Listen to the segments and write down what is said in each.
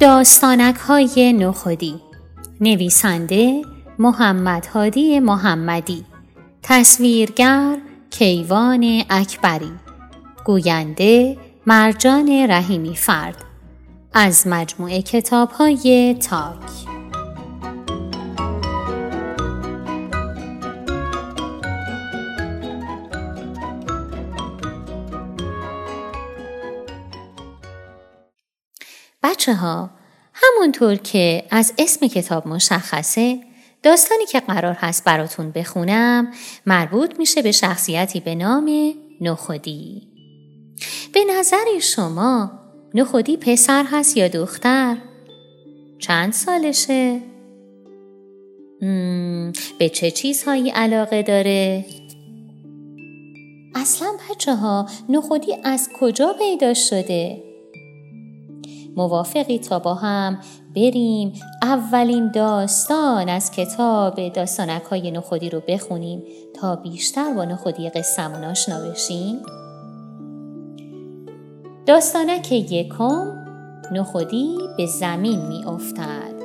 داستانک های نخودی. نویسنده محمد هادی محمدی. تصویرگر کیوان اکبری. گوینده مرجان رحیمی فرد. از مجموعه کتاب های تاک. بچه ها همونطور که از اسم کتاب مشخصه داستانی که قرار هست براتون بخونم مربوط میشه به شخصیتی به نام نخودی به نظر شما نخودی پسر هست یا دختر؟ چند سالشه؟ به چه چیزهایی علاقه داره؟ اصلا بچه ها نخودی از کجا پیدا شده؟ موافقی تا با هم بریم. اولین داستان از کتاب داستانک های نخودی رو بخونیم تا بیشتر با نخودی قصهمون آشنا بشیم. داستانک یکم نخودی به زمین می افتد.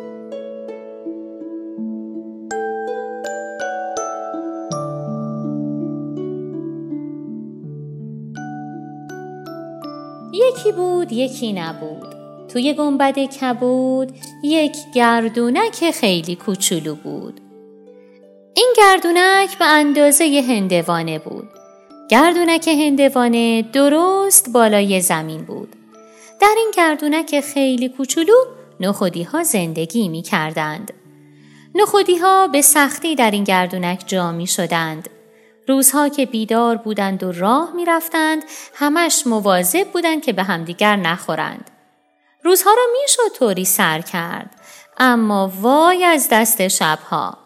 یکی بود یکی نبود. توی گنبد کبود یک گردونک خیلی کوچولو بود. این گردونک به اندازه هندوانه بود. گردونک هندوانه درست بالای زمین بود. در این گردونک خیلی کوچولو نخودی ها زندگی می کردند. نخودی ها به سختی در این گردونک جا می شدند. روزها که بیدار بودند و راه می رفتند همش مواظب بودند که به همدیگر نخورند. روزها را می‌شد طوری سر کرد. اما وای از دست شبها.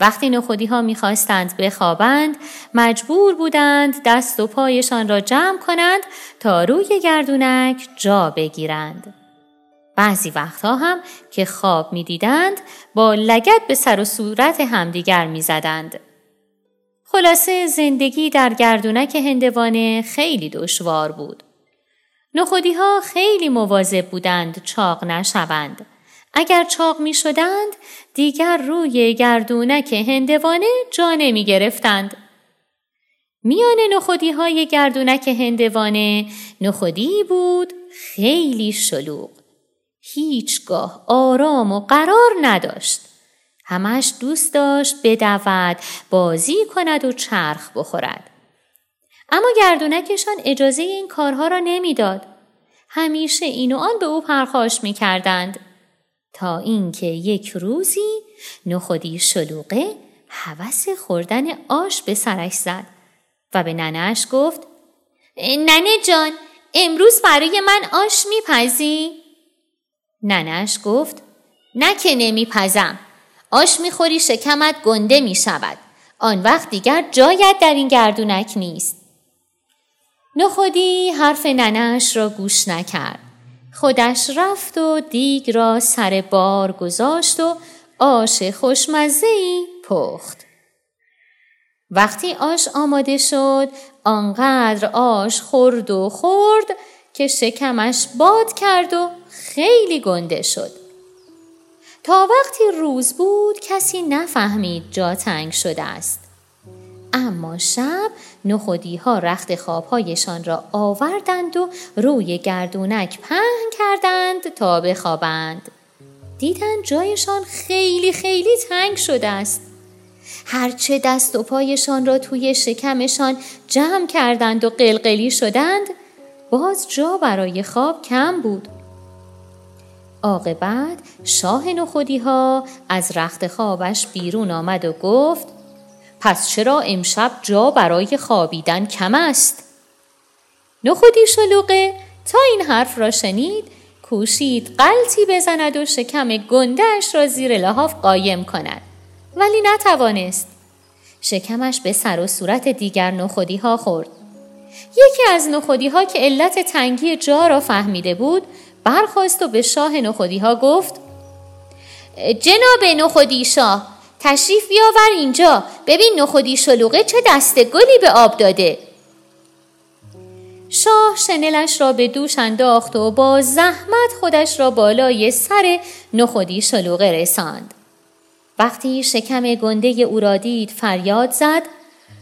وقتی نخودی ها می‌خواستند بخوابند مجبور بودند دست و پایشان را جمع کنند تا روی گردونک جا بگیرند. بعضی وقتها هم که خواب می‌دیدند با لگت به سر و صورت همدیگر می‌زدند. خلاصه زندگی در گردونک هندوانه خیلی دشوار بود. نخودی ها خیلی مواظب بودند چاق نشوند. اگر چاق می شدند دیگر روی گردونک هندوانه جا نمی گرفتند. میان نخودی های گردونک هندوانه نخودی بود خیلی شلوغ. هیچگاه آرام و قرار نداشت. همش دوست داشت بدود، بازی کند و چرخ بخورد. اما گردونکشان اجازه این کارها را نمی‌داد. همیشه این و آن به او پرخاش می کردند. تا اینکه یک روزی نخودی شلوغه هوس خوردن آش به سرش زد و به ننهش گفت ننه جان امروز برای من آش میپزی؟ ننهش گفت نه که نمیپزم آش می‌خوری شکمت گنده می‌شود آن وقت دیگر جایت در این گردونک نیست نخودی حرف ننش را گوش نکرد. خودش رفت و دیگ را سر بار گذاشت و آش خوشمزهی پخت. وقتی آش آماده شد آنقدر آش خورد و خورد که شکمش باد کرد و خیلی گنده شد. تا وقتی روز بود کسی نفهمید جا تنگ شده است. اما شب نخودی ها رخت خوابهایشان را آوردند و روی گردونک پهن کردند تا بخوابند. دیدند جایشان خیلی خیلی تنگ شده است. هرچه دست و پایشان را توی شکمشان جمع کردند و قلقلی شدند باز جا برای خواب کم بود. عاقبت شاه نخودی ها از رخت خوابش بیرون آمد و گفت پس چرا امشب جا برای خوابیدن کم است؟ نخودی شلوغه تا این حرف را شنید کوشید قلتی بزند و شکم گندهش را زیر لحاف قایم کند. ولی نتوانست. شکمش به سر و صورت دیگر نخودی ها خورد. یکی از نخودی ها که علت تنگی جا را فهمیده بود برخواست و به شاه نخودی ها گفت جناب نخودی شاه تشریف بیاور اینجا. ببین نخودی شلوغه چه دست گلی به آب داده. شاه شنلش را به دوش انداخت و با زحمت خودش را بالای سر نخودی شلوغه رساند. وقتی شکم گنده او را دید فریاد زد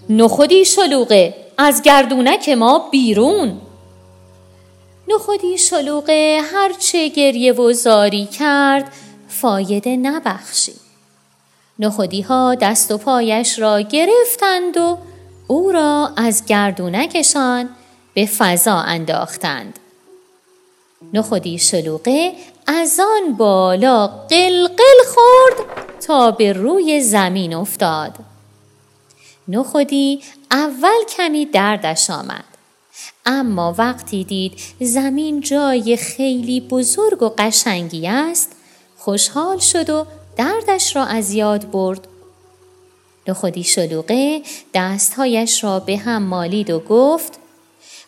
نخودی شلوغه از گردونک ما بیرون. نخودی شلوغه هرچه گریه و زاری کرد فایده نبخشید. نخودی ها دست و پایش را گرفتند و او را از گردونکشان به فضا انداختند. نخودی شلوغه از آن بالا قلقل خورد تا به روی زمین افتاد. نخودی اول کمی دردش آمد. اما وقتی دید زمین جای خیلی بزرگ و قشنگی است خوشحال شد و دردش را از یاد برد نخودی شلوغه دستهایش را به هم مالید و گفت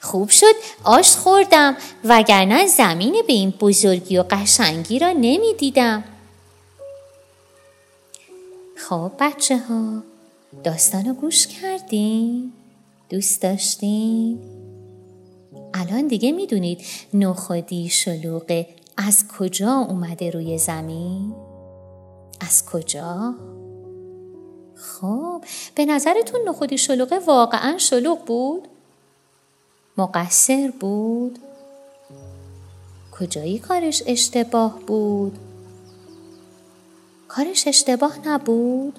خوب شد آش خوردم وگرنه زمین به این بزرگی و قشنگی را نمی دیدم. خب بچه ها داستان رو گوش کردین؟ دوست داشتین؟ الان دیگه می‌دونید نخودی شلوغه از کجا اومده روی زمین؟ از کجا؟ خب به نظرتون نخودی شلوغه واقعا شلوغ بود؟ مقصر بود؟ کجایی کارش اشتباه بود؟ کارش اشتباه نبود؟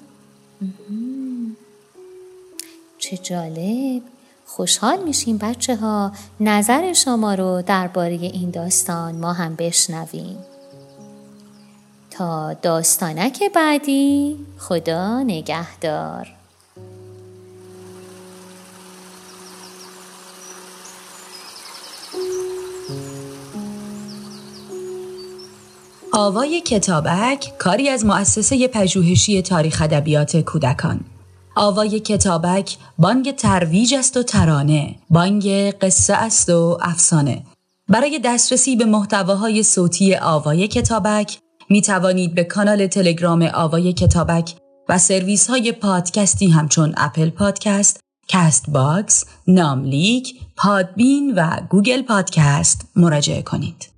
چه جالب خوشحال میشیم بچه ها نظر شما رو درباره این داستان ما هم بشنویم تا داستانک بعدی. خدا نگهدار. آوای کتابک کاری از مؤسسه پژوهشی تاریخ ادبیات کودکان. آوای کتابک بانگ ترویج است و ترانه بانگ قصه است و افسانه. برای دسترسی به محتواهای صوتی آوای کتابک می توانید به کانال تلگرام آوای کتابک و سرویس های پادکستی همچون اپل پادکست، کست باکس، ناملیک، پادبین و گوگل پادکست مراجعه کنید.